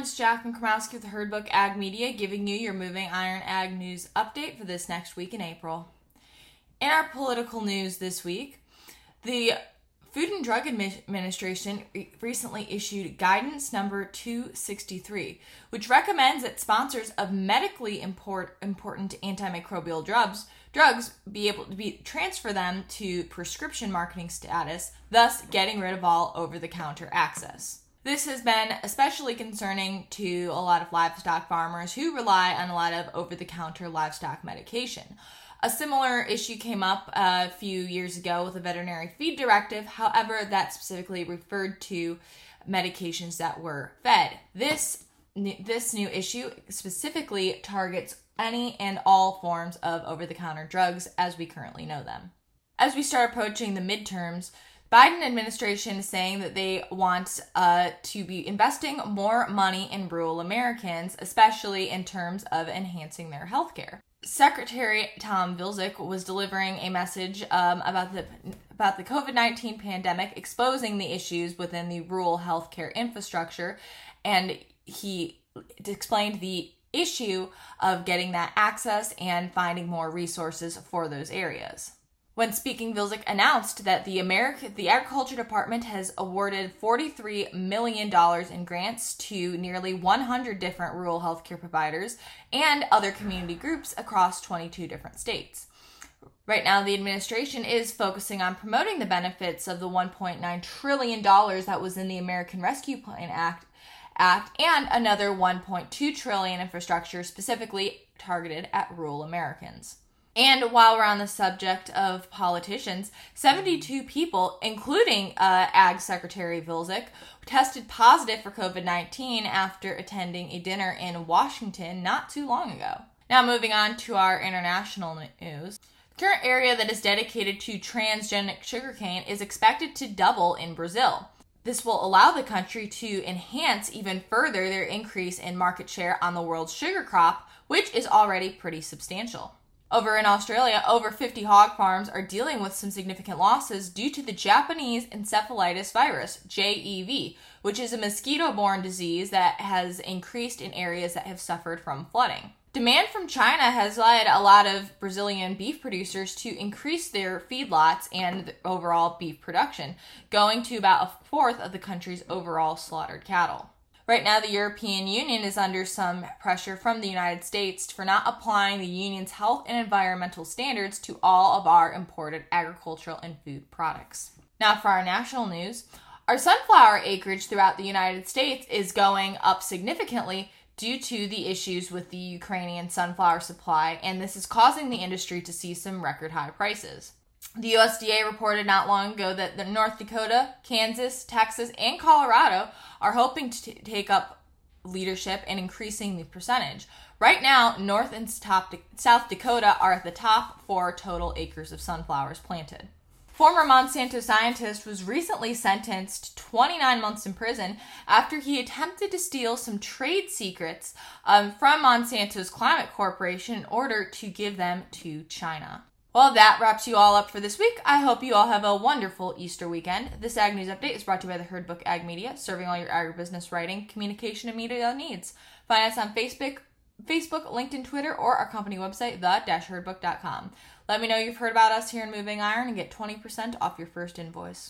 everyone, it's Jacqueline Kromowski with Herd Book Ag Media giving you your Moving Iron Ag News update for this next week in April. In our political news this week, the Food and Drug Administration recently issued guidance number 263, which recommends that sponsors of medically import, important antimicrobial drugs drugs be able to be transfer them to prescription marketing status, thus getting rid of all over-the-counter access. This has been especially concerning to a lot of livestock farmers who rely on a lot of over the counter livestock medication. A similar issue came up a few years ago with a veterinary feed directive. However, that specifically referred to medications that were fed. This this new issue specifically targets any and all forms of over the counter drugs as we currently know them. As we start approaching the midterms, Biden administration is saying that they want uh, to be investing more money in rural Americans, especially in terms of enhancing their health care. Secretary Tom Vilsack was delivering a message um, about the about the COVID nineteen pandemic, exposing the issues within the rural healthcare infrastructure, and he explained the issue of getting that access and finding more resources for those areas. When speaking, Vilsack announced that the America, the Agriculture Department has awarded $43 million in grants to nearly 100 different rural healthcare providers and other community groups across 22 different states. Right now, the administration is focusing on promoting the benefits of the $1.9 trillion that was in the American Rescue Plan Act, Act and another 1.2 trillion infrastructure specifically targeted at rural Americans. And while we're on the subject of politicians, 72 people, including uh, Ag Secretary Vilsack, tested positive for COVID 19 after attending a dinner in Washington not too long ago. Now, moving on to our international news. The current area that is dedicated to transgenic sugarcane is expected to double in Brazil. This will allow the country to enhance even further their increase in market share on the world's sugar crop, which is already pretty substantial. Over in Australia, over 50 hog farms are dealing with some significant losses due to the Japanese encephalitis virus, JEV, which is a mosquito borne disease that has increased in areas that have suffered from flooding. Demand from China has led a lot of Brazilian beef producers to increase their feedlots and overall beef production, going to about a fourth of the country's overall slaughtered cattle. Right now, the European Union is under some pressure from the United States for not applying the Union's health and environmental standards to all of our imported agricultural and food products. Now, for our national news, our sunflower acreage throughout the United States is going up significantly due to the issues with the Ukrainian sunflower supply, and this is causing the industry to see some record high prices. The USDA reported not long ago that the North Dakota, Kansas, Texas, and Colorado are hoping to t- take up leadership in increasing the percentage. Right now, North and South Dakota are at the top for total acres of sunflowers planted. Former Monsanto scientist was recently sentenced to 29 months in prison after he attempted to steal some trade secrets um, from Monsanto's Climate Corporation in order to give them to China. Well, that wraps you all up for this week. I hope you all have a wonderful Easter weekend. This Ag News Update is brought to you by the Herd Book Ag Media, serving all your agribusiness writing, communication, and media needs. Find us on Facebook, Facebook, LinkedIn, Twitter, or our company website, the-herdbook.com. Let me know you've heard about us here in Moving Iron and get 20% off your first invoice.